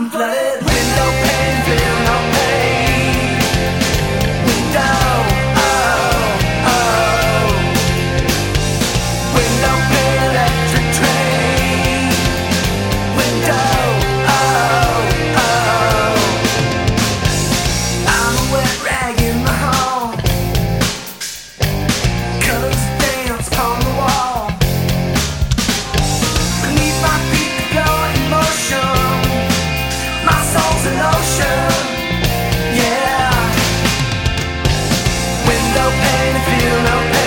anclaré no pain feel no pain.